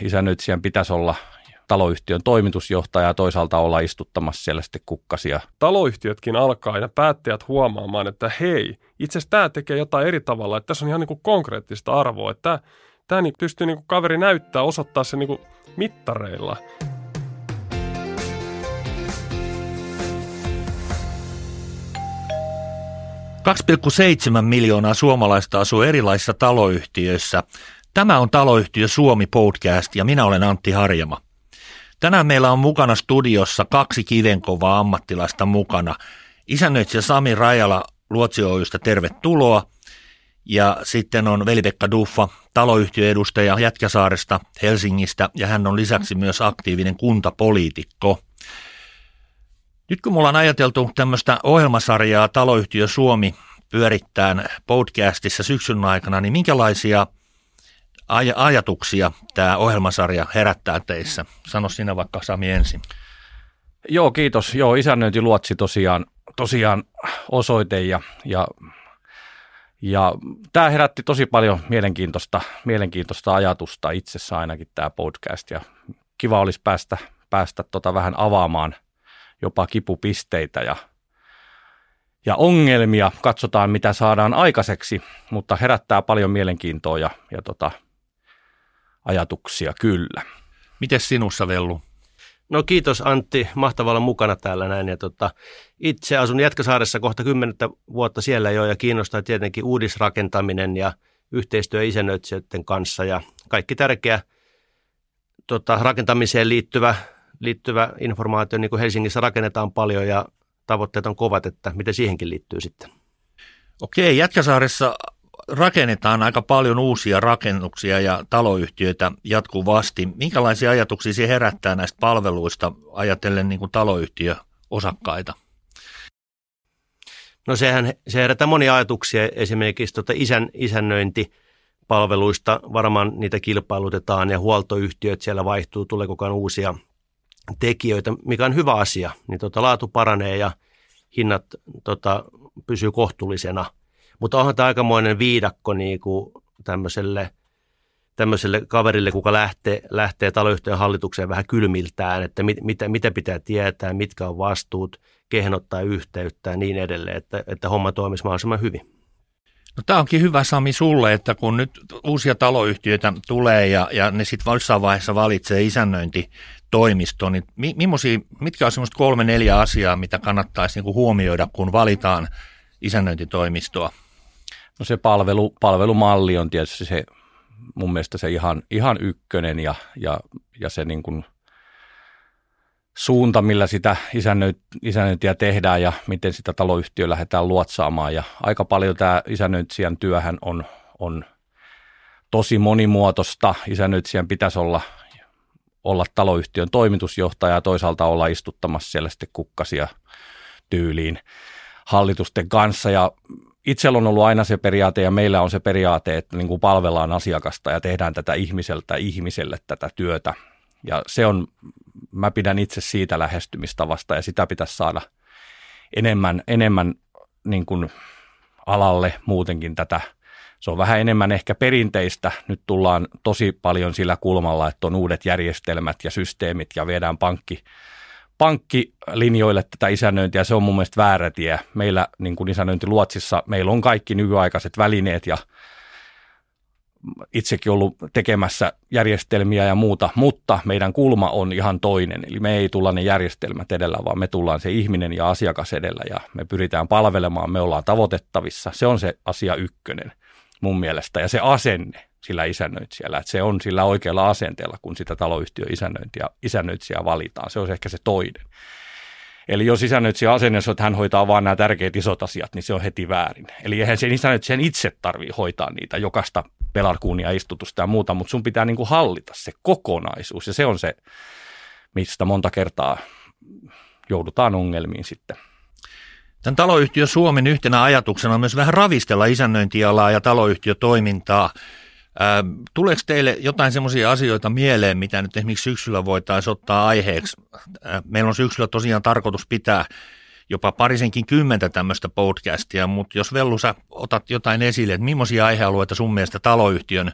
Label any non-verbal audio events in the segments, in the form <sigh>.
Isännöitsijän pitäisi olla taloyhtiön toimitusjohtaja ja toisaalta olla istuttamassa siellä sitten kukkasia. Taloyhtiötkin alkaa ja päättäjät huomaamaan, että hei, itse asiassa tämä tekee jotain eri tavalla, että tässä on ihan niin kuin konkreettista arvoa, että tämä, tämä niin pystyy niin kuin kaveri näyttää, osoittaa se niin kuin mittareilla. seitsemän miljoonaa suomalaista asuu erilaisissa taloyhtiöissä. Tämä on Taloyhtiö Suomi podcast ja minä olen Antti Harjama. Tänään meillä on mukana studiossa kaksi kivenkovaa ammattilaista mukana. Isännöitsijä Sami Rajala Luotsi Oystä, tervetuloa. Ja sitten on Veli-Pekka Duffa, taloyhtiöedustaja Jätkäsaaresta Helsingistä ja hän on lisäksi myös aktiivinen kuntapoliitikko. Nyt kun mulla on ajateltu tämmöistä ohjelmasarjaa Taloyhtiö Suomi pyörittään podcastissa syksyn aikana, niin minkälaisia – aj- ajatuksia tämä ohjelmasarja herättää teissä? Sano sinä vaikka Sami ensin. Joo, kiitos. Joo, isännöintiluotsi tosiaan, tosiaan osoite ja, ja, ja tämä herätti tosi paljon mielenkiintoista, mielenkiintoista ajatusta itsessä ainakin tämä podcast ja kiva olisi päästä, päästä tota vähän avaamaan jopa kipupisteitä ja, ja ongelmia. Katsotaan, mitä saadaan aikaiseksi, mutta herättää paljon mielenkiintoa ja, ja tota, ajatuksia kyllä. Miten sinussa, Vellu? No kiitos Antti, mahtavaa olla mukana täällä näin. Ja tota, itse asun Jätkäsaaressa kohta kymmenettä vuotta siellä jo ja kiinnostaa tietenkin uudisrakentaminen ja yhteistyö isännöitsijöiden kanssa ja kaikki tärkeä tota, rakentamiseen liittyvä, liittyvä informaatio, niin kuin Helsingissä rakennetaan paljon ja tavoitteet on kovat, että miten siihenkin liittyy sitten. Okei, Jätkäsaaressa rakennetaan aika paljon uusia rakennuksia ja taloyhtiöitä jatkuvasti. Minkälaisia ajatuksia se herättää näistä palveluista ajatellen niin kuin taloyhtiöosakkaita? No sehän se herättää monia ajatuksia, esimerkiksi tuota isän, isännöintipalveluista, varmaan niitä kilpailutetaan ja huoltoyhtiöt siellä vaihtuu, tulee koko ajan uusia tekijöitä, mikä on hyvä asia, niin tuota, laatu paranee ja hinnat tota, pysyy kohtuullisena – mutta onhan tämä aikamoinen viidakko niin kuin tämmöiselle, tämmöiselle kaverille, kuka lähtee, lähtee taloyhtiön hallitukseen vähän kylmiltään, että mit, mitä, mitä pitää tietää, mitkä on vastuut, kehen ottaa yhteyttä ja niin edelleen, että, että homma toimisi mahdollisimman hyvin. No, tämä onkin hyvä Sami sulle, että kun nyt uusia taloyhtiöitä tulee ja, ja ne sitten jossain vaiheessa valitsee isännöintitoimisto, niin mi, mitkä on semmoista kolme neljä asiaa, mitä kannattaisi niinku huomioida, kun valitaan isännöintitoimistoa? No se palvelu, palvelumalli on tietysti se mun mielestä se ihan, ihan ykkönen ja, ja, ja se niin kuin suunta, millä sitä isännöintiä tehdään ja miten sitä taloyhtiö lähdetään luotsaamaan. Ja aika paljon tämä isännöitsijän työhän on, on tosi monimuotoista. Isännöitsijän pitäisi olla, olla taloyhtiön toimitusjohtaja ja toisaalta olla istuttamassa siellä sitten kukkasia tyyliin hallitusten kanssa. Ja itsellä on ollut aina se periaate ja meillä on se periaate, että niin kuin palvellaan asiakasta ja tehdään tätä ihmiseltä ihmiselle tätä työtä. Ja se on, mä pidän itse siitä lähestymistavasta ja sitä pitäisi saada enemmän, enemmän niin kuin alalle muutenkin tätä. Se on vähän enemmän ehkä perinteistä. Nyt tullaan tosi paljon sillä kulmalla, että on uudet järjestelmät ja systeemit ja viedään pankki pankkilinjoille tätä isännöintiä, se on mun mielestä väärä tie. Meillä niin kuin isännöintiluotsissa, meillä on kaikki nykyaikaiset välineet ja itsekin ollut tekemässä järjestelmiä ja muuta, mutta meidän kulma on ihan toinen. Eli me ei tulla ne järjestelmät edellä, vaan me tullaan se ihminen ja asiakas edellä ja me pyritään palvelemaan, me ollaan tavoitettavissa. Se on se asia ykkönen mun mielestä ja se asenne sillä isännöitsijällä, että se on sillä oikealla asenteella, kun sitä taloyhtiö isännöintiä, isännöitsijää valitaan. Se on ehkä se toinen. Eli jos isännöitsijä asennossa, että hän hoitaa vain nämä tärkeät isot asiat, niin se on heti väärin. Eli eihän sen isännöitsijän itse tarvitse hoitaa niitä, jokaista pelarkuunia, istutusta ja muuta, mutta sun pitää niin kuin hallita se kokonaisuus. Ja se on se, mistä monta kertaa joudutaan ongelmiin sitten. Tämän taloyhtiö Suomen yhtenä ajatuksena on myös vähän ravistella isännöintialaa ja taloyhtiötoimintaa. Tuleeko teille jotain semmoisia asioita mieleen, mitä nyt esimerkiksi syksyllä voitaisiin ottaa aiheeksi? Meillä on syksyllä tosiaan tarkoitus pitää jopa parisenkin kymmentä tämmöistä podcastia, mutta jos Vellu sä otat jotain esille, että millaisia aihealueita sun mielestä taloyhtiön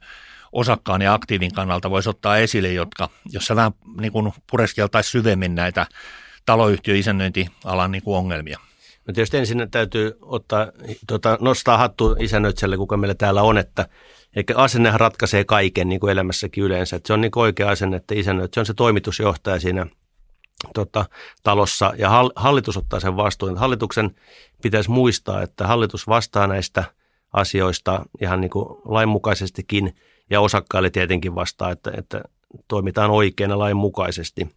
osakkaan ja aktiivin kannalta voisi ottaa esille, jotka, jos sä vähän niin pureskeltaisiin syvemmin näitä taloyhtiö-isännöintialan niin kuin ongelmia? No tietysti ensin täytyy ottaa, tota, nostaa hattu isännöitselle, kuka meillä täällä on, että eikä asennehan ratkaisee kaiken niin kuin elämässäkin yleensä. Että se on niin kuin oikea asenne, että isännöitsä se on se toimitusjohtaja siinä tota, talossa ja hallitus ottaa sen vastuun. Hallituksen pitäisi muistaa, että hallitus vastaa näistä asioista ihan niin kuin lainmukaisestikin ja osakkaille tietenkin vastaa, että, että toimitaan oikein ja lainmukaisesti.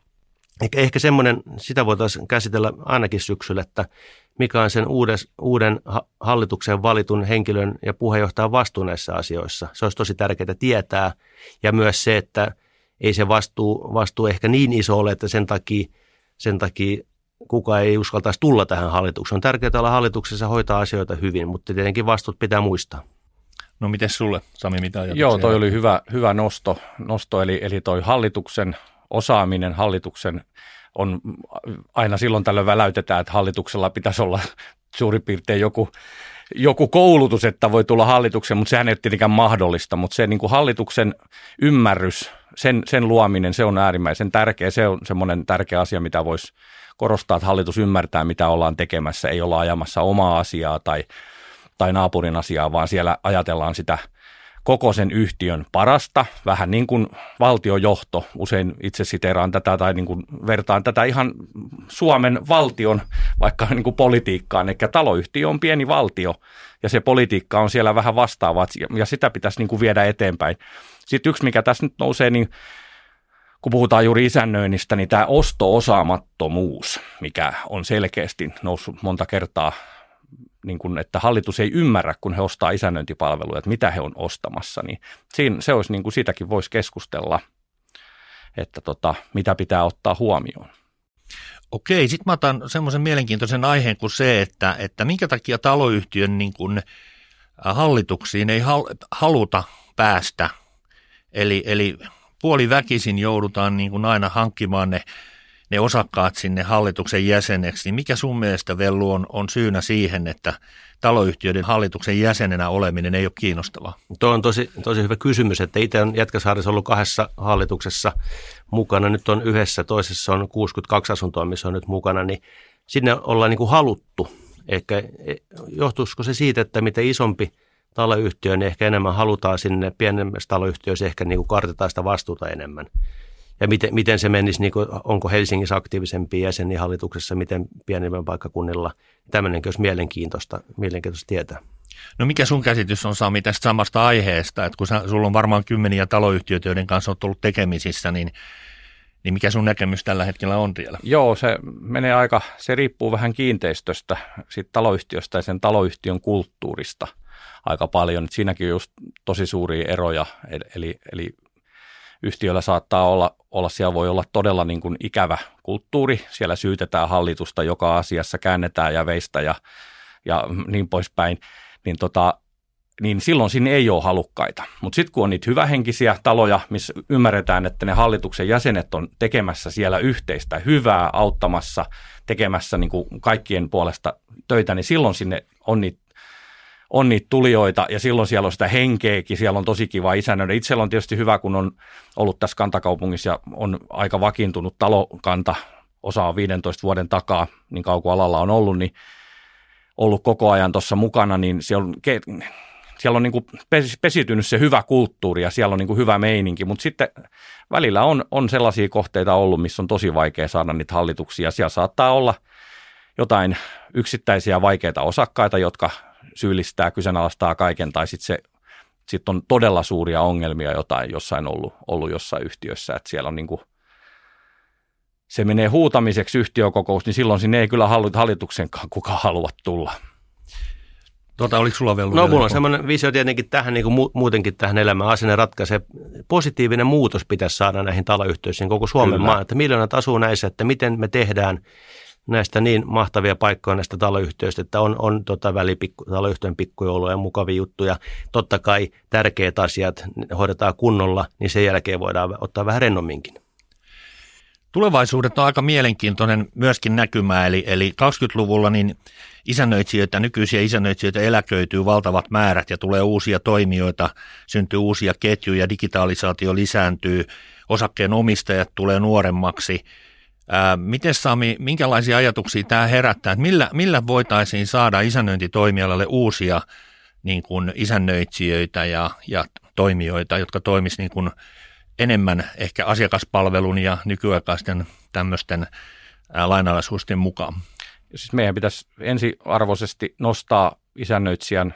Ehkä, ehkä semmoinen, sitä voitaisiin käsitellä ainakin syksyllä, että mikä on sen uudes, uuden hallituksen valitun henkilön ja puheenjohtajan vastuu näissä asioissa. Se olisi tosi tärkeää tietää ja myös se, että ei se vastuu, vastuu ehkä niin iso ole, että sen takia, sen takia kuka ei uskaltaisi tulla tähän hallitukseen. On tärkeää olla hallituksessa hoitaa asioita hyvin, mutta tietenkin vastuut pitää muistaa. No miten sulle, Sami, mitä ajatuksia? Joo, toi oli hyvä, hyvä nosto, nosto eli, eli toi hallituksen osaaminen, hallituksen on aina silloin tällöin väläytetään, että hallituksella pitäisi olla suurin piirtein joku, joku koulutus, että voi tulla hallitukseen, mutta sehän ei ole tietenkään mahdollista, mutta se niin kuin hallituksen ymmärrys, sen, sen luominen, se on äärimmäisen tärkeä, se on semmoinen tärkeä asia, mitä voisi korostaa, että hallitus ymmärtää, mitä ollaan tekemässä, ei olla ajamassa omaa asiaa tai, tai naapurin asiaa, vaan siellä ajatellaan sitä – koko sen yhtiön parasta, vähän niin kuin valtiojohto, usein itse siteraan tätä tai niin kuin vertaan tätä ihan Suomen valtion vaikka niin kuin politiikkaan, eli taloyhtiö on pieni valtio ja se politiikka on siellä vähän vastaavaa. Ja sitä pitäisi niin kuin viedä eteenpäin. Sitten yksi, mikä tässä nyt nousee, niin kun puhutaan juuri isännöinnistä, niin tämä osto-osaamattomuus, mikä on selkeästi noussut monta kertaa niin kuin, että hallitus ei ymmärrä, kun he ostaa isännöintipalveluja, että mitä he on ostamassa, niin siinä, se olisi niin kuin siitäkin voisi keskustella, että tota, mitä pitää ottaa huomioon. Okei, sitten mä otan semmoisen mielenkiintoisen aiheen kuin se, että, että minkä takia taloyhtiön niin kuin äh, hallituksiin ei haluta päästä. Eli, eli puoliväkisin joudutaan niin kuin aina hankkimaan ne ne osakkaat sinne hallituksen jäseneksi, niin mikä sun mielestä Vellu on, on syynä siihen, että taloyhtiöiden hallituksen jäsenenä oleminen ei ole kiinnostavaa? Tuo on tosi, tosi hyvä kysymys, että itse on Jätkäsaarissa ollut kahdessa hallituksessa mukana, nyt on yhdessä, toisessa on 62 asuntoa, missä on nyt mukana, niin sinne ollaan niin kuin haluttu. Ehkä e, johtuisiko se siitä, että mitä isompi taloyhtiö, niin ehkä enemmän halutaan sinne pienemmässä taloyhtiössä ehkä niin kuin kartetaan sitä vastuuta enemmän ja miten, miten se menisi, niin kuin, onko Helsingissä aktiivisempi jäseni hallituksessa, miten pienemmän paikkakunnilla. Tämmöinenkin olisi mielenkiintoista, mielenkiintoista tietää. No mikä sun käsitys on Sami tästä samasta aiheesta, että kun sä, sulla on varmaan kymmeniä taloyhtiöitä, joiden kanssa olet ollut tekemisissä, niin, niin mikä sun näkemys tällä hetkellä on vielä? Joo, se menee aika, se riippuu vähän kiinteistöstä, siitä taloyhtiöstä ja sen taloyhtiön kulttuurista aika paljon. Et siinäkin on just tosi suuria eroja, eli, eli yhtiöllä saattaa olla, olla, siellä voi olla todella niin kuin ikävä kulttuuri. Siellä syytetään hallitusta joka asiassa, käännetään ja veistä ja, ja niin poispäin. Niin, tota, niin silloin sinne ei ole halukkaita. Mutta sitten kun on niitä hyvähenkisiä taloja, missä ymmärretään, että ne hallituksen jäsenet on tekemässä siellä yhteistä hyvää, auttamassa, tekemässä niin kuin kaikkien puolesta töitä, niin silloin sinne on niitä on niitä tulijoita ja silloin siellä on sitä henkeäkin, siellä on tosi kiva isännöidä. Itsellä on tietysti hyvä, kun on ollut tässä kantakaupungissa ja on aika vakiintunut talokanta, osa on 15 vuoden takaa, niin kauan kuin alalla on ollut, niin ollut koko ajan tuossa mukana, niin siellä on, siellä on niin kuin pesitynyt se hyvä kulttuuri ja siellä on niin kuin hyvä meininki, mutta sitten välillä on, on sellaisia kohteita ollut, missä on tosi vaikea saada niitä hallituksia. Siellä saattaa olla jotain yksittäisiä vaikeita osakkaita, jotka syyllistää, kyseenalaistaa kaiken, tai sitten se sit on todella suuria ongelmia jotain jossain ollut, ollut jossain yhtiössä, että siellä on niin kuin, se menee huutamiseksi yhtiökokous, niin silloin sinne ei kyllä hallituksenkaan kukaan halua tulla. Tota, oliko sulla vielä? No mulla on semmoinen visio tietenkin tähän niin kuin muutenkin tähän elämään. Asenne ratkaisee. Positiivinen muutos pitäisi saada näihin taloyhtiöihin koko Suomen Kyllä. maan. Että miljoonat asuu näissä, että miten me tehdään näistä niin mahtavia paikkoja näistä taloyhtiöistä, että on, on tota välipikku, taloyhtiön pikkujouluja ja mukavia juttuja. Totta kai tärkeät asiat hoidetaan kunnolla, niin sen jälkeen voidaan ottaa vähän rennomminkin. Tulevaisuudet on aika mielenkiintoinen myöskin näkymä, eli, eli 20-luvulla niin isännöitsijöitä, nykyisiä isännöitsijöitä eläköityy valtavat määrät ja tulee uusia toimijoita, syntyy uusia ketjuja, digitalisaatio lisääntyy, osakkeen omistajat tulee nuoremmaksi. Miten Sami, minkälaisia ajatuksia tämä herättää, että millä, millä voitaisiin saada isännöintitoimialalle uusia niin kuin isännöitsijöitä ja, ja toimijoita, jotka toimisivat niin kuin enemmän ehkä asiakaspalvelun ja nykyaikaisten tämmöisten lainalaisuusten mukaan. Siis meidän pitäisi ensiarvoisesti nostaa isännöitsijän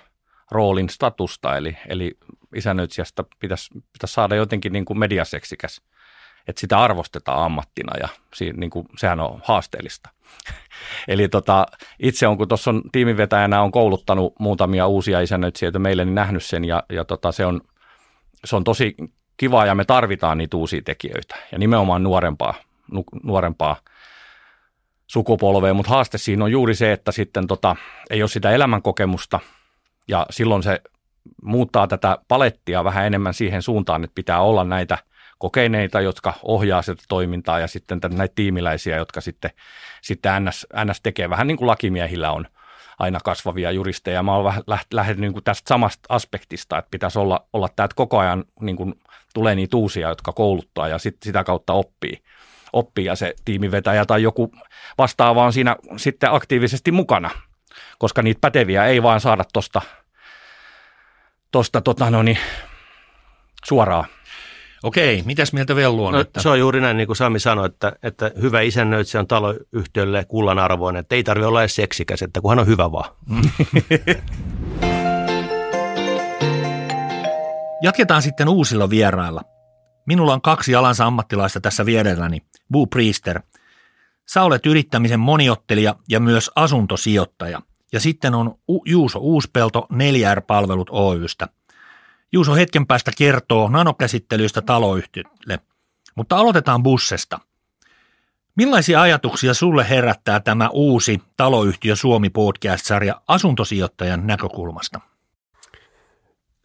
roolin statusta, eli, eli isännöitsijästä pitäisi, pitäisi saada jotenkin niin kuin mediaseksikäs, että sitä arvostetaan ammattina ja siinä, niin kuin, sehän on haasteellista. <laughs> eli tota, itse on, kun tuossa on tiimivetäjänä on kouluttanut muutamia uusia isännöitsijöitä meille, niin nähnyt sen ja, ja tota, se, on, se on tosi kiva ja me tarvitaan niitä uusia tekijöitä ja nimenomaan nuorempaa, nu, nuorempaa sukupolvea, mutta haaste siinä on juuri se, että sitten tota, ei ole sitä elämänkokemusta ja silloin se muuttaa tätä palettia vähän enemmän siihen suuntaan, että pitää olla näitä kokeneita, jotka ohjaa sitä toimintaa ja sitten näitä tiimiläisiä, jotka sitten, sitten NS, NS tekee vähän niin kuin lakimiehillä on aina kasvavia juristeja. Mä olen lähtenyt niin kuin tästä samasta aspektista, että pitäisi olla, olla tämä, että koko ajan niin kuin tulee niitä uusia, jotka kouluttaa ja sit, sitä kautta oppii oppii ja se tiimivetäjä tai joku vastaava on siinä sitten aktiivisesti mukana, koska niitä päteviä ei vaan saada tuosta tosta, tota, no niin, suoraan. Okei, mitäs mieltä Vellu on? No, että... Se on juuri näin, niin kuin Sami sanoi, että, että hyvä isännöitsijä on taloyhtiölle kullan arvoinen, että ei tarvitse olla edes seksikäs, että kunhan on hyvä vaan. Jatketaan sitten uusilla vierailla. Minulla on kaksi alansa ammattilaista tässä vierelläni, Boo Priester. Sä olet yrittämisen moniottelija ja myös asuntosijoittaja. Ja sitten on Juuso Uuspelto 4R-palvelut Oystä. Juuso hetken päästä kertoo nanokäsittelyistä taloyhtiölle. Mutta aloitetaan bussesta. Millaisia ajatuksia sulle herättää tämä uusi Taloyhtiö Suomi podcast-sarja asuntosijoittajan näkökulmasta?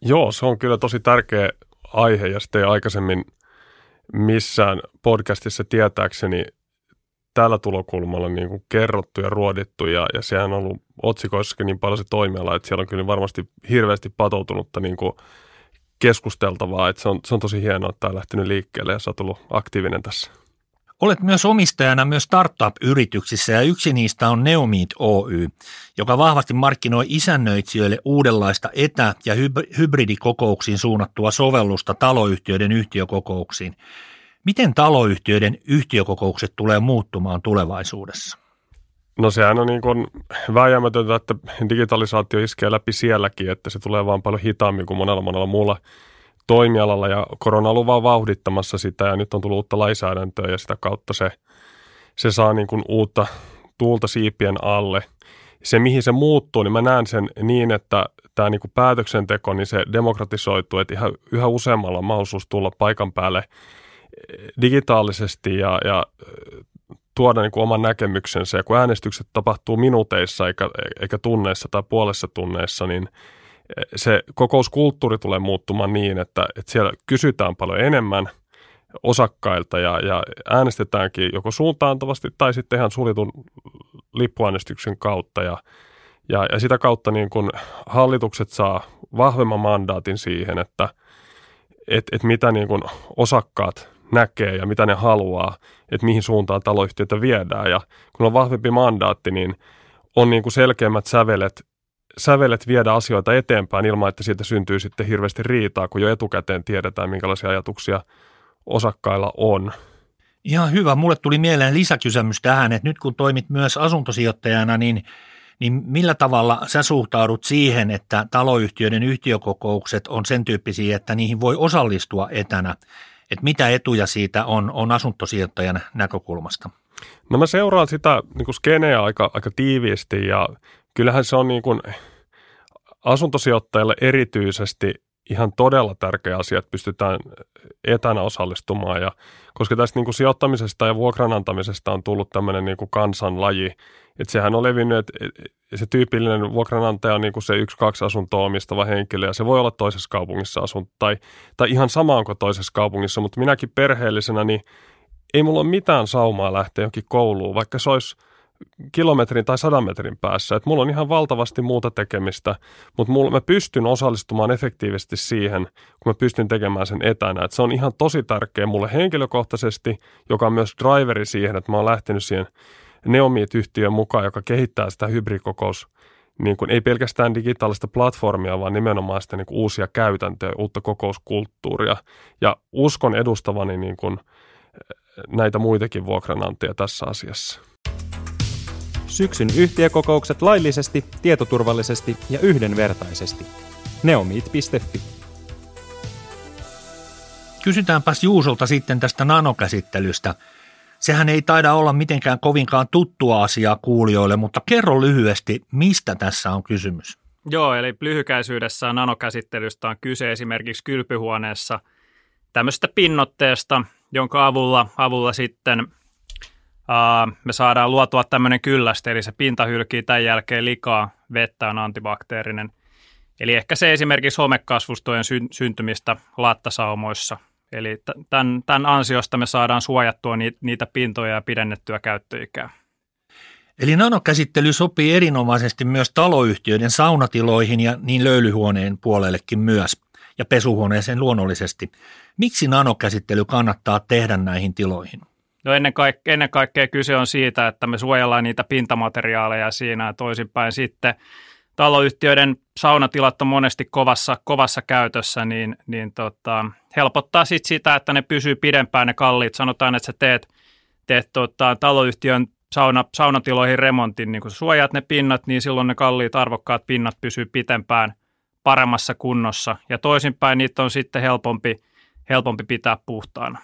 Joo, se on kyllä tosi tärkeä aihe ja sitten ei aikaisemmin missään podcastissa tietääkseni tällä tulokulmalla niin kuin kerrottu ja ruodittu ja, ja sehän on ollut otsikoissakin niin paljon se toimiala, että siellä on kyllä varmasti hirveästi patoutunutta niin kuin keskusteltavaa, että se on, se on tosi hienoa, että tämä on lähtenyt liikkeelle ja sä oot ollut aktiivinen tässä. Olet myös omistajana myös startup-yrityksissä ja yksi niistä on Neomeet Oy, joka vahvasti markkinoi isännöitsijöille uudenlaista etä- ja hybridikokouksiin suunnattua sovellusta taloyhtiöiden yhtiökokouksiin. Miten taloyhtiöiden yhtiökokoukset tulee muuttumaan tulevaisuudessa? No sehän on niin kuin vääjäämätöntä, että digitalisaatio iskee läpi sielläkin, että se tulee vaan paljon hitaammin kuin monella monella muulla toimialalla ja korona on vaan vauhdittamassa sitä ja nyt on tullut uutta lainsäädäntöä ja sitä kautta se, se saa niin kuin uutta tuulta siipien alle. Se, mihin se muuttuu, niin mä näen sen niin, että tämä niin kuin päätöksenteko, niin se demokratisoituu, että ihan, yhä useammalla on mahdollisuus tulla paikan päälle eh, digitaalisesti ja, ja tuoda niin kuin oman näkemyksensä. Ja kun äänestykset tapahtuu minuuteissa eikä, eikä tunneissa tai puolessa tunneissa, niin – se kokouskulttuuri tulee muuttumaan niin, että, että siellä kysytään paljon enemmän osakkailta ja, ja äänestetäänkin joko suuntaantavasti tai sitten ihan suljetun lippuäänestyksen kautta ja, ja, ja sitä kautta niin kun hallitukset saa vahvemman mandaatin siihen, että et, et mitä niin kun osakkaat näkee ja mitä ne haluaa, että mihin suuntaan taloyhtiötä viedään ja kun on vahvempi mandaatti, niin on niin kuin selkeämmät sävelet sävelet viedä asioita eteenpäin ilman, että siitä syntyy sitten hirveästi riitaa, kun jo etukäteen tiedetään, minkälaisia ajatuksia osakkailla on. Ihan hyvä. Mulle tuli mieleen lisäkysymys tähän, että nyt kun toimit myös asuntosijoittajana, niin, niin millä tavalla sä suhtaudut siihen, että taloyhtiöiden yhtiökokoukset on sen tyyppisiä, että niihin voi osallistua etänä? Että mitä etuja siitä on, on asuntosijoittajan näkökulmasta? No mä seuraan sitä niin skeneä aika, aika tiiviisti ja kyllähän se on niin kuin asuntosijoittajalle erityisesti ihan todella tärkeä asia, että pystytään etänä osallistumaan. Ja, koska tästä niin kuin sijoittamisesta ja vuokran antamisesta on tullut tämmöinen niin kuin kansanlaji, että sehän on levinnyt, että se tyypillinen vuokranantaja on niin kuin se yksi, kaksi asuntoa omistava henkilö ja se voi olla toisessa kaupungissa asunto tai, tai ihan sama onko toisessa kaupungissa, mutta minäkin perheellisenä niin ei mulla ole mitään saumaa lähteä johonkin kouluun, vaikka se olisi kilometrin tai sadan metrin päässä. Et mulla on ihan valtavasti muuta tekemistä, mutta mulla, mä pystyn osallistumaan efektiivisesti siihen, kun mä pystyn tekemään sen etänä. Et se on ihan tosi tärkeä mulle henkilökohtaisesti, joka on myös driveri siihen, että mä oon lähtenyt siihen Neomit-yhtiön mukaan, joka kehittää sitä hybridikokous niin kuin, ei pelkästään digitaalista platformia, vaan nimenomaan sitä niin kuin uusia käytäntöjä, uutta kokouskulttuuria. Ja uskon edustavani niin kuin, näitä muitakin vuokranantajia tässä asiassa. Syksyn yhtiökokoukset laillisesti, tietoturvallisesti ja yhdenvertaisesti. Neomit.fi Kysytäänpäs Juusolta sitten tästä nanokäsittelystä. Sehän ei taida olla mitenkään kovinkaan tuttua asiaa kuulijoille, mutta kerro lyhyesti, mistä tässä on kysymys. Joo, eli lyhykäisyydessä nanokäsittelystä on kyse esimerkiksi kylpyhuoneessa tämmöisestä pinnotteesta, jonka avulla, avulla sitten ää, me saadaan luotua tämmöinen kylläste, eli se pinta hylkii tämän jälkeen likaa, vettä on antibakteerinen. Eli ehkä se esimerkiksi homekasvustojen syntymistä lattasaumoissa – Eli tämän, tämän ansiosta me saadaan suojattua niitä pintoja ja pidennettyä käyttöikää. Eli nanokäsittely sopii erinomaisesti myös taloyhtiöiden saunatiloihin ja niin löylyhuoneen puolellekin myös, ja pesuhuoneeseen luonnollisesti. Miksi nanokäsittely kannattaa tehdä näihin tiloihin? No ennen, kaik- ennen kaikkea kyse on siitä, että me suojellaan niitä pintamateriaaleja siinä ja toisinpäin sitten – taloyhtiöiden saunatilat on monesti kovassa, kovassa käytössä, niin, niin tota, helpottaa sit sitä, että ne pysyy pidempään ne kalliit. Sanotaan, että sä teet, teet tota, taloyhtiön sauna, saunatiloihin remontin, niin kun suojaat ne pinnat, niin silloin ne kalliit arvokkaat pinnat pysyy pitempään paremmassa kunnossa. Ja toisinpäin niitä on sitten helpompi, helpompi pitää puhtaana.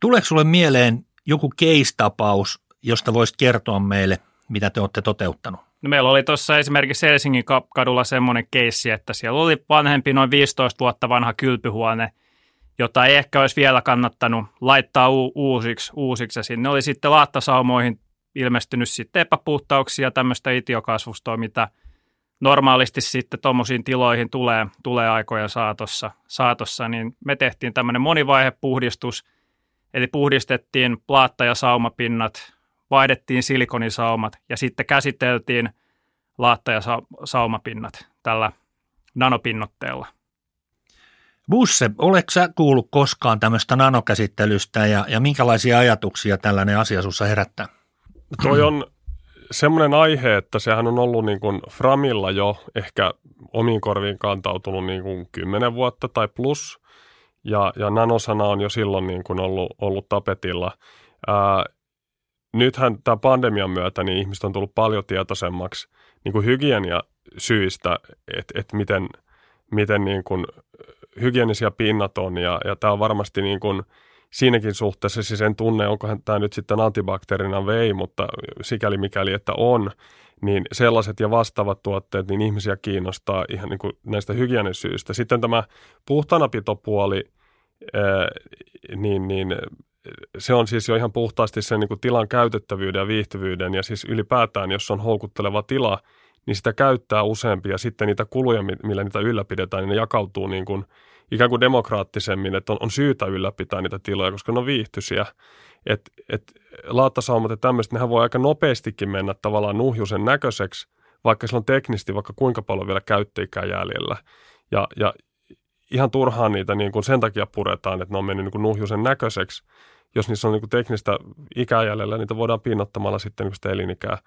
Tuleeko sulle mieleen joku case-tapaus, josta voisit kertoa meille, mitä te olette toteuttanut? No meillä oli tuossa esimerkiksi Helsingin kadulla semmoinen keissi, että siellä oli vanhempi, noin 15 vuotta vanha kylpyhuone, jota ei ehkä olisi vielä kannattanut laittaa u- uusiksi, uusiksi. Sinne oli sitten laattasaumoihin ilmestynyt sitten epäpuhtauksia, tämmöistä itiokasvustoa, mitä normaalisti sitten tuommoisiin tiloihin tulee, tulee aikojen saatossa, saatossa, niin me tehtiin tämmöinen monivaihepuhdistus, eli puhdistettiin plaatta- ja saumapinnat vaihdettiin silikonisaumat ja sitten käsiteltiin laatta- ja saumapinnat tällä nanopinnotteella. Busse, oletko sä kuullut koskaan tämmöistä nanokäsittelystä ja, ja minkälaisia ajatuksia tällainen asia sinussa herättää? Toi on semmoinen aihe, että sehän on ollut niin kuin Framilla jo ehkä omiin korviin kantautunut niin kuin 10 vuotta tai plus. Ja, ja nanosana on jo silloin niin kuin ollut, ollut tapetilla. Ää, nythän tämä pandemian myötä niin ihmiset on tullut paljon tietoisemmaksi niin kuin hygienia syistä, että, että miten, miten niin kuin hygienisiä pinnat on ja, ja tämä on varmasti niin kuin siinäkin suhteessa, siis en tunne, onkohan tämä nyt sitten antibakteerina vei, mutta sikäli mikäli, että on, niin sellaiset ja vastaavat tuotteet, niin ihmisiä kiinnostaa ihan niin kuin näistä hygienisyistä. Sitten tämä puhtaanapitopuoli, niin, niin se on siis jo ihan puhtaasti sen niin kuin tilan käytettävyyden ja viihtyvyyden ja siis ylipäätään, jos on houkutteleva tila, niin sitä käyttää useampi ja sitten niitä kuluja, millä niitä ylläpidetään, niin ne jakautuu niin kuin ikään kuin demokraattisemmin, että on, on syytä ylläpitää niitä tiloja, koska ne on viihtyisiä. Et, et laattasaumat ja tämmöiset, nehän voi aika nopeastikin mennä tavallaan nuhjusen näköiseksi, vaikka sillä on teknisesti vaikka kuinka paljon vielä käyttöikää jäljellä. Ja, ja ihan turhaan niitä niin kuin sen takia puretaan, että ne on mennyt niin kuin nuhjusen näköiseksi, jos niissä on niin kuin teknistä ikää jäljellä, niitä voidaan pinnottamalla sitten niin sitä elinikää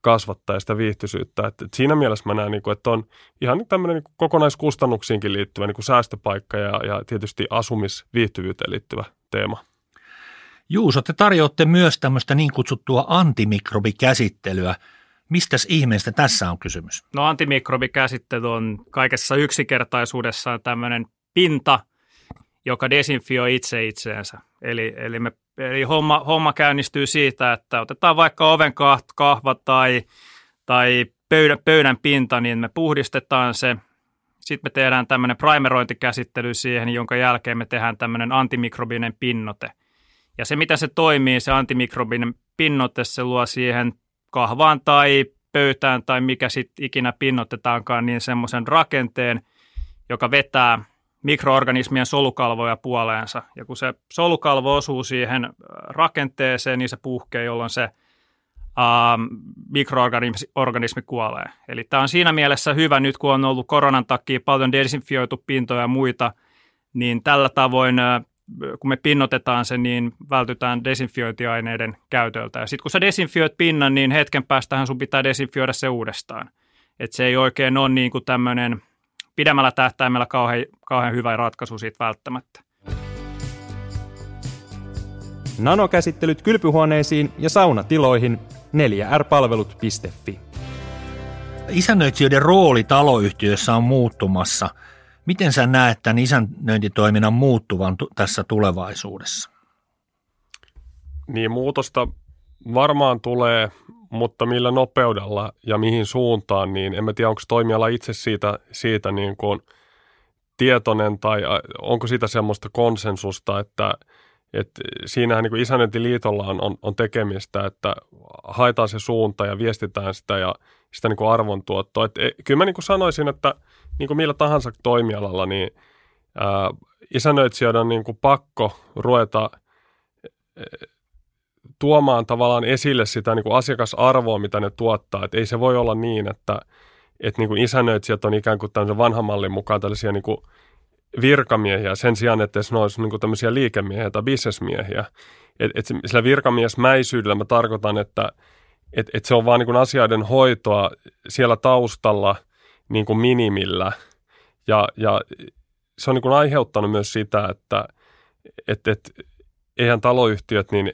kasvattaa ja sitä viihtyisyyttä. Et, et siinä mielessä mä näen, niin kuin, että on ihan tämmöinen niin kokonaiskustannuksiinkin liittyvä niin kuin säästöpaikka ja, ja tietysti asumisviihtyvyyteen liittyvä teema. Juuso, te tarjoatte myös tämmöistä niin kutsuttua antimikrobikäsittelyä. Mistä ihmeestä tässä on kysymys? No antimikrobikäsittely on kaikessa yksinkertaisuudessaan tämmöinen pinta, joka desinfioi itse itseensä. Eli, eli, me, eli homma, homma käynnistyy siitä, että otetaan vaikka oven kahva tai, tai pöydän, pöydän pinta, niin me puhdistetaan se. Sitten me tehdään tämmöinen primerointikäsittely siihen, jonka jälkeen me tehdään tämmöinen antimikrobinen pinnote. Ja se, mitä se toimii, se antimikrobinen pinnote, se luo siihen kahvaan tai pöytään tai mikä sitten ikinä pinnotetaankaan, niin semmoisen rakenteen, joka vetää mikroorganismien solukalvoja puoleensa. Ja kun se solukalvo osuu siihen rakenteeseen, niin se puhkee, jolloin se uh, mikroorganismi kuolee. Eli tämä on siinä mielessä hyvä nyt, kun on ollut koronan takia paljon desinfioitu pintoja ja muita, niin tällä tavoin, kun me pinnotetaan se, niin vältytään desinfiointiaineiden käytöltä. Ja sitten kun sä desinfioit pinnan, niin hetken päästähän sun pitää desinfioida se uudestaan. Että se ei oikein ole niin kuin tämmöinen pidemmällä tähtäimellä kauhean, kauhean hyvä ratkaisu siitä välttämättä. Nanokäsittelyt kylpyhuoneisiin ja saunatiloihin 4rpalvelut.fi. Isännöitsijöiden rooli taloyhtiössä on muuttumassa. Miten sä näet tämän isännöintitoiminnan muuttuvan tässä tulevaisuudessa? Niin muutosta varmaan tulee, mutta millä nopeudella ja mihin suuntaan, niin en mä tiedä, onko toimiala itse siitä, siitä niin kuin tietoinen tai onko siitä semmoista konsensusta, että, että siinähän niin isännöintiliitolla on, on, on tekemistä, että haetaan se suunta ja viestitään sitä ja sitä niin kuin arvontuottoa. Että, e, kyllä mä niin kuin sanoisin, että niin kuin millä tahansa toimialalla, niin ää, isännöitsijöiden on niin kuin pakko ruveta tuomaan tavallaan esille sitä niin kuin asiakasarvoa, mitä ne tuottaa. Et ei se voi olla niin, että, että niin kuin isännöitsijät on ikään kuin tämmöisen vanhan mallin mukaan tällaisia niin kuin virkamiehiä sen sijaan, että ne olisi niin kuin tämmöisiä liikemiehiä tai bisnesmiehiä. Et, et sillä virkamiesmäisyydellä mä tarkoitan, että et, et se on vaan niin kuin asioiden hoitoa siellä taustalla niin kuin minimillä. Ja, ja se on niin kuin aiheuttanut myös sitä, että et, et, eihän taloyhtiöt, niin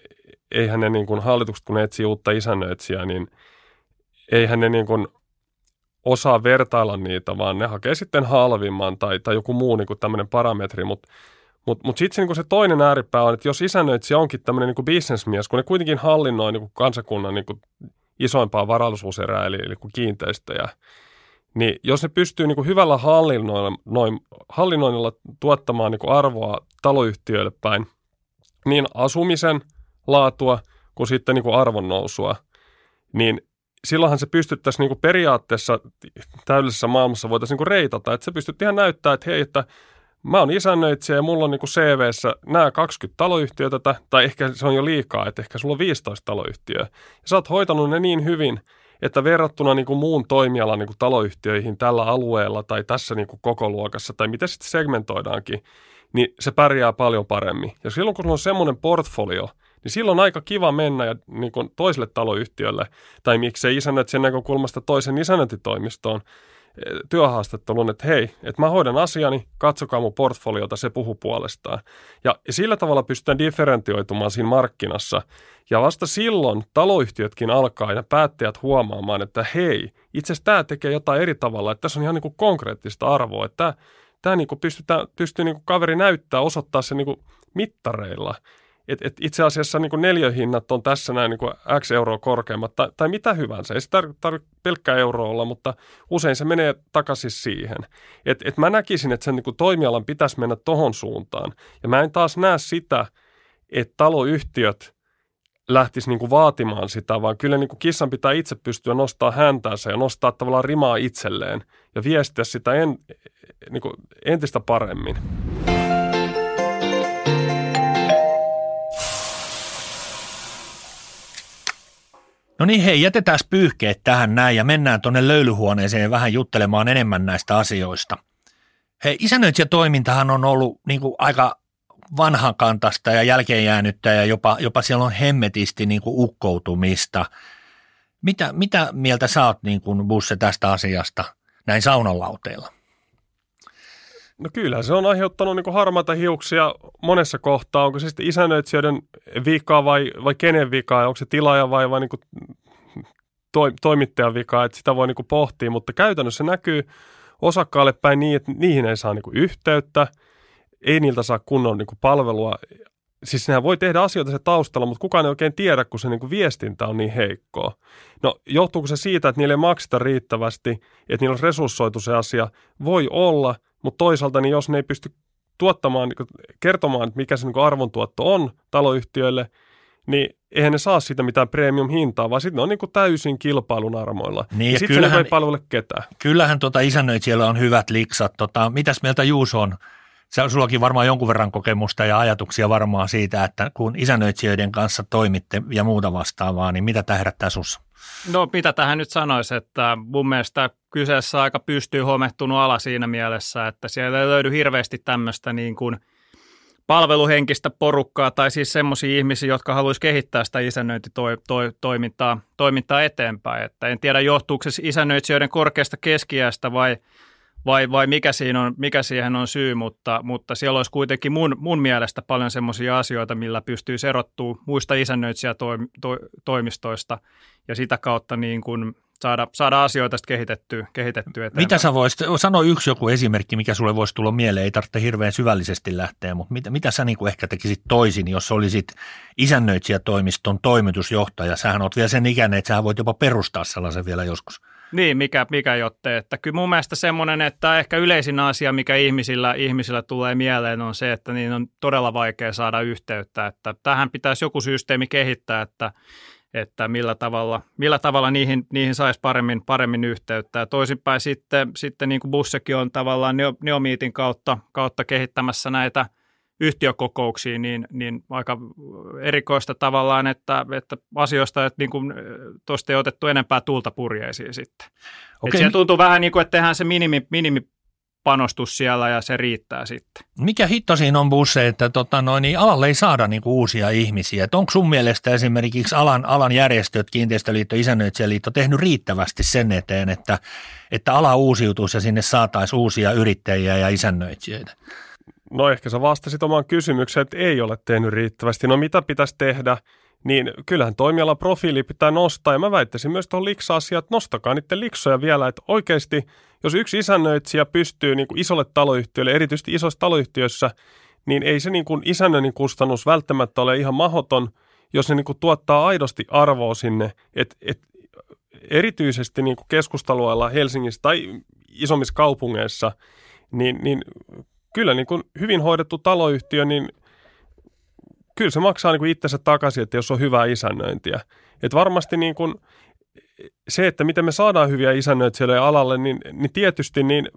eihän ne niin kuin hallitukset, kun ne etsii uutta isännöitsijää, niin eihän ne niin kuin osaa vertailla niitä, vaan ne hakee sitten halvimman tai, tai joku muu niin kuin tämmöinen parametri, mutta mutta mut sitten se, niin se toinen ääripää on, että jos isännöitsijä onkin tämmöinen niin bisnesmies, kun ne kuitenkin hallinnoi niin kuin kansakunnan niin kuin isoimpaa varallisuuserää, eli, eli kiinteistöjä, niin jos ne pystyy niin kuin hyvällä hallinnoinnilla, hallinnoinnilla tuottamaan niin kuin arvoa taloyhtiöille päin, niin asumisen – laatua kuin sitten niin kuin arvonnousua, niin silloinhan se pystyttäisiin niin kuin periaatteessa täydellisessä maailmassa voitaisiin niin kuin reitata, että se pystyt ihan näyttää, että hei, että mä oon isännöitsijä ja mulla on niin kuin CVssä nämä 20 taloyhtiötä, tai ehkä se on jo liikaa, että ehkä sulla on 15 taloyhtiöä. Ja sä oot hoitanut ne niin hyvin, että verrattuna niin kuin muun toimialan niin kuin taloyhtiöihin tällä alueella tai tässä niin kuin koko luokassa, tai miten sitten segmentoidaankin, niin se pärjää paljon paremmin. Ja silloin kun sulla on semmoinen portfolio – niin silloin on aika kiva mennä ja niin kuin toiselle taloyhtiölle, tai miksei sen näkökulmasta toisen isännöintitoimistoon eh, työhaastattelun, että hei, että mä hoidan asiani, katsokaa mun portfoliota, se puhuu puolestaan. Ja sillä tavalla pystytään differentioitumaan siinä markkinassa. Ja vasta silloin taloyhtiötkin alkaa ja päättäjät huomaamaan, että hei, itse asiassa tämä tekee jotain eri tavalla, että tässä on ihan niin kuin konkreettista arvoa, että tämä, tämä niin kuin pystytään, pystyy niin kuin kaveri näyttää, osoittaa se niin kuin mittareilla – et, et itse asiassa niin neljöhinnat on tässä näin niin X euroa korkeammat tai, tai mitä hyvänsä. Ei se tarvitse tar- pelkkää euroa olla, mutta usein se menee takaisin siihen. Et, et mä näkisin, että sen niin toimialan pitäisi mennä tohon suuntaan. Ja mä en taas näe sitä, että taloyhtiöt lähtisi niin vaatimaan sitä, vaan kyllä niin kissan pitää itse pystyä nostaa häntäänsä ja nostaa tavallaan rimaa itselleen ja viestiä sitä en, niin entistä paremmin. No niin hei, jätetään pyyhkeet tähän näin ja mennään tuonne löylyhuoneeseen vähän juttelemaan enemmän näistä asioista. Hei, isännöitsijätoimintahan on ollut niin kuin aika vanhankantasta ja jälkeenjäänyttä ja jopa, jopa siellä on hemmetisti niin kuin ukkoutumista. Mitä, mitä mieltä sä oot niin kuin Busse tästä asiasta näin saunalauteilla? No kyllä, se on aiheuttanut niin harmaita hiuksia monessa kohtaa. Onko se sitten isännöitsijöiden vika vai, vai kenen vika, onko se tilaaja vai, vai niin kuin to, toimittajan vika, että sitä voi niin pohtia. Mutta käytännössä näkyy osakkaalle päin niin, että niihin ei saa niin yhteyttä, ei niiltä saa kunnon niin palvelua. Siis nehän voi tehdä asioita se taustalla, mutta kukaan ei oikein tiedä, kun se niin kuin viestintä on niin heikkoa. No johtuuko se siitä, että niille ei makseta riittävästi, että niillä on resurssoitu se asia? Voi olla – mutta toisaalta, niin jos ne ei pysty tuottamaan, niin kertomaan, mikä se niin arvontuotto on taloyhtiöille, niin eihän ne saa siitä mitään premium-hintaa, vaan sitten ne on niin kuin täysin kilpailun armoilla. Niin, ja, sitten se ei palvele ketään. Kyllähän tota isännöitsijällä on hyvät liksat. Tota, mitäs mieltä Juuso on Se on sullakin varmaan jonkun verran kokemusta ja ajatuksia varmaan siitä, että kun isännöitsijöiden kanssa toimitte ja muuta vastaavaa, niin mitä tämä herättää sussa? No mitä tähän nyt sanoisi, että mun mielestä kyseessä aika pystyy homehtunut ala siinä mielessä, että siellä ei löydy hirveästi tämmöistä niin kuin palveluhenkistä porukkaa tai siis semmoisia ihmisiä, jotka haluaisi kehittää sitä isännöintitoimintaa toimintaa eteenpäin. Että en tiedä, johtuuko se isännöitsijöiden korkeasta keskiästä vai – vai, vai mikä, siinä on, mikä siihen on syy, mutta, mutta siellä olisi kuitenkin mun, mun mielestä paljon semmoisia asioita, millä pystyy erottua muista isännöitsijätoimistoista ja sitä kautta niin kuin saada, saada asioita kehitettyä, kehitettyä eteenpäin. Mitä sä voisit, sano yksi joku esimerkki, mikä sulle voisi tulla mieleen, ei tarvitse hirveän syvällisesti lähteä, mutta mitä, mitä sä niin kuin ehkä tekisit toisin, jos olisit isännöitsijätoimiston toimitusjohtaja? Sähän oot vielä sen ikäinen, että sä voit jopa perustaa sellaisen vielä joskus. Niin, mikä, mikä jotte. Että kyllä mun mielestä semmoinen, että ehkä yleisin asia, mikä ihmisillä, ihmisillä tulee mieleen on se, että niin on todella vaikea saada yhteyttä. Että tähän pitäisi joku systeemi kehittää, että, että millä tavalla, millä tavalla niihin, niihin saisi paremmin, paremmin yhteyttä. Ja toisinpäin sitten, sitten niin kuin Bussekin on tavallaan Neomiitin kautta, kautta kehittämässä näitä – yhtiökokouksiin, niin, niin aika erikoista tavallaan, että, että asioista, että niin kuin tuosta ei otettu enempää tuulta purjeisiin sitten. Okay. Että tuntuu vähän niin kuin, että tehdään se minimi, minimi panostus siellä ja se riittää sitten. Mikä hitto siinä on busse, että tota noin, niin alalle ei saada niin uusia ihmisiä? Et onko sun mielestä esimerkiksi alan, alan järjestöt, Kiinteistöliitto, Isännöitsijäliitto tehnyt riittävästi sen eteen, että, että ala uusiutuisi ja sinne saataisiin uusia yrittäjiä ja isännöitsijöitä? No ehkä sä vastasit omaan kysymykseen, että ei ole tehnyt riittävästi. No mitä pitäisi tehdä? Niin kyllähän toimialan profiili pitää nostaa ja mä väittäisin myös tuohon liksa-asiaan, että nostakaa niiden liksoja vielä, että oikeasti jos yksi isännöitsijä pystyy niin kuin isolle taloyhtiölle, erityisesti isoissa taloyhtiöissä, niin ei se niin kuin isännöinnin kustannus välttämättä ole ihan mahoton, jos ne niin kuin tuottaa aidosti arvoa sinne, että et, erityisesti niin kuin keskustalueella Helsingissä tai isommissa kaupungeissa, niin, niin kyllä niin kuin hyvin hoidettu taloyhtiö, niin kyllä se maksaa niin kuin itsensä takaisin, että jos on hyvää isännöintiä. Et varmasti niin kuin se, että miten me saadaan hyviä isännöitsijöille alalle, niin, niin tietysti niin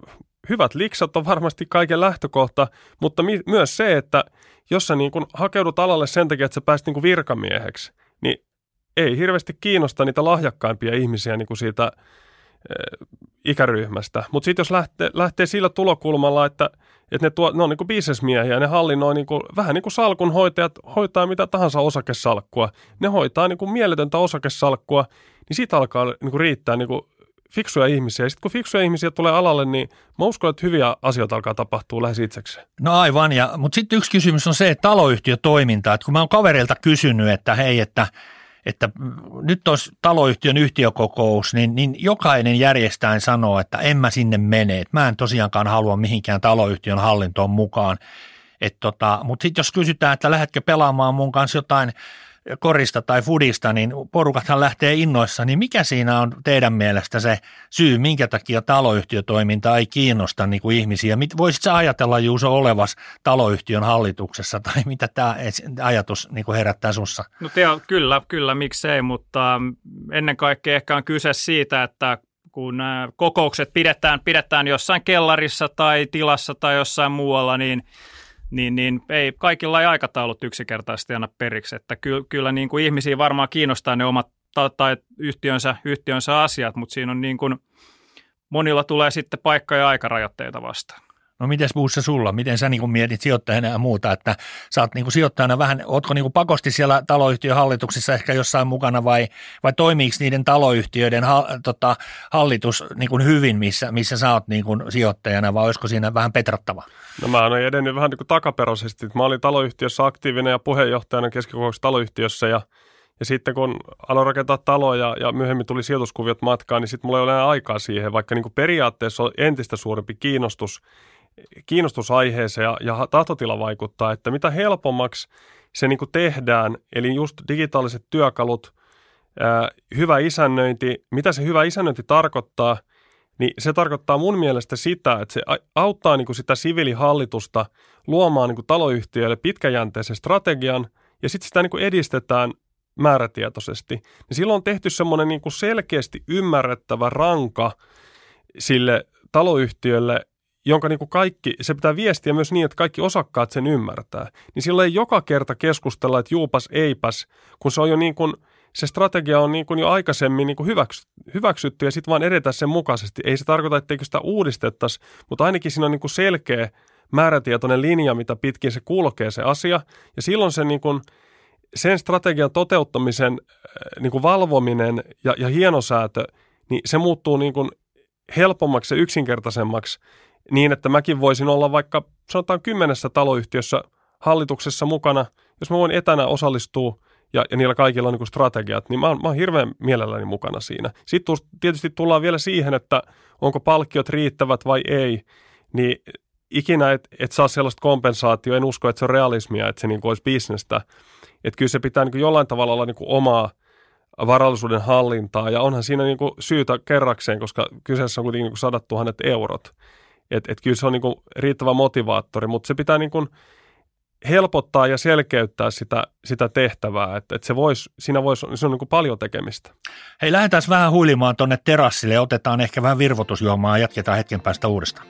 hyvät liksat on varmasti kaiken lähtökohta, mutta mi- myös se, että jos sä niin kuin hakeudut alalle sen takia, että sä pääsit niin kuin virkamieheksi, niin ei hirveästi kiinnosta niitä lahjakkaimpia ihmisiä niin kuin siitä ikäryhmästä. Mutta sitten jos lähtee, lähtee sillä tulokulmalla, että, että ne, tuo, ne on niin bisnesmiehiä, ne hallinnoi niin kuin, vähän niin kuin salkunhoitajat hoitaa mitä tahansa osakesalkkua. Ne hoitaa niin kuin mieletöntä osakesalkkua, niin siitä alkaa niin kuin riittää niin kuin fiksuja ihmisiä. Ja sitten kun fiksuja ihmisiä tulee alalle, niin mä uskon, että hyviä asioita alkaa tapahtua lähes itseksi. No aivan, ja, mutta sitten yksi kysymys on se, että taloyhtiötoiminta, että kun mä oon kavereilta kysynyt, että hei, että – että nyt olisi taloyhtiön yhtiökokous, niin, niin jokainen järjestäen sanoo, että en mä sinne mene, että mä en tosiaankaan halua mihinkään taloyhtiön hallintoon mukaan. tota, Mutta sitten jos kysytään, että lähdetkö pelaamaan mun kanssa jotain korista tai fudista, niin porukathan lähtee innoissa, niin mikä siinä on teidän mielestä se syy, minkä takia taloyhtiötoiminta ei kiinnosta niin kuin ihmisiä? Voisitko ajatella Juuso olevas taloyhtiön hallituksessa tai mitä tämä ajatus niin kuin herättää sussa? No teo, kyllä, kyllä, miksei, mutta ennen kaikkea ehkä on kyse siitä, että kun kokoukset pidetään, pidetään jossain kellarissa tai tilassa tai jossain muualla, niin – niin, niin ei, kaikilla ei aikataulut yksinkertaisesti anna periksi. Että ky, kyllä niin kuin ihmisiä varmaan kiinnostaa ne omat tai, tai yhtiönsä, yhtiönsä asiat, mutta siinä on niin kuin, monilla tulee sitten paikka- ja aikarajoitteita vastaan. No miten Buussa sulla? Miten sä niin mietit sijoittajana ja muuta, että sä oot niin sijoittajana vähän, ootko niin pakosti siellä taloyhtiön hallituksissa ehkä jossain mukana vai, vai toimiiko niiden taloyhtiöiden ha, tota, hallitus niin hyvin, missä, missä sä oot niin sijoittajana vai olisiko siinä vähän petrattava? No mä oon edennyt vähän niin takaperoisesti. Mä olin taloyhtiössä aktiivinen ja puheenjohtajana keskikokouksessa taloyhtiössä ja ja sitten kun aloin rakentaa taloja ja myöhemmin tuli sijoituskuviot matkaan, niin sitten mulla ei ole enää aikaa siihen, vaikka niin kuin periaatteessa on entistä suurempi kiinnostus kiinnostusaiheeseen ja, ja tahtotila vaikuttaa, että mitä helpommaksi se niin kuin tehdään, eli just digitaaliset työkalut, ää, hyvä isännöinti, mitä se hyvä isännöinti tarkoittaa, niin se tarkoittaa mun mielestä sitä, että se auttaa niin kuin sitä siviilihallitusta luomaan niin kuin taloyhtiöille pitkäjänteisen strategian ja sitten sitä niin kuin edistetään määrätietoisesti. Niin silloin on tehty semmoinen niin selkeästi ymmärrettävä ranka sille taloyhtiölle jonka niin kuin kaikki, se pitää viestiä myös niin, että kaikki osakkaat sen ymmärtää. Niin silloin ei joka kerta keskustella, että juupas, eipäs, kun se on jo niin kuin, se strategia on niin kuin jo aikaisemmin niin kuin hyväksy, hyväksytty ja sitten vaan edetä sen mukaisesti. Ei se tarkoita, etteikö sitä uudistettaisi, mutta ainakin siinä on niin kuin selkeä määrätietoinen linja, mitä pitkin se kulkee se asia. Ja silloin se niin kuin, sen strategian toteuttamisen äh, niin kuin valvominen ja, ja hienosäätö, niin se muuttuu niin kuin helpommaksi ja yksinkertaisemmaksi niin, että mäkin voisin olla vaikka sanotaan kymmenessä taloyhtiössä hallituksessa mukana, jos mä voin etänä osallistua ja, ja niillä kaikilla on niin strategiat, niin mä oon, mä oon hirveän mielelläni mukana siinä. Sitten tietysti tullaan vielä siihen, että onko palkkiot riittävät vai ei, niin ikinä et, et saa sellaista kompensaatioa, en usko, että se on realismia, että se niin olisi bisnestä. Että kyllä se pitää niin jollain tavalla olla niin omaa varallisuuden hallintaa ja onhan siinä niin syytä kerrakseen, koska kyseessä on kuitenkin niin sadat tuhannet eurot. Että et kyllä se on niin riittävä motivaattori, mutta se pitää niin helpottaa ja selkeyttää sitä, sitä tehtävää, että, että se vois, siinä voisi, se on niin paljon tekemistä. Hei, lähdetään vähän huilimaan tuonne terassille otetaan ehkä vähän virvotusjuomaa ja jatketaan hetken päästä uudestaan.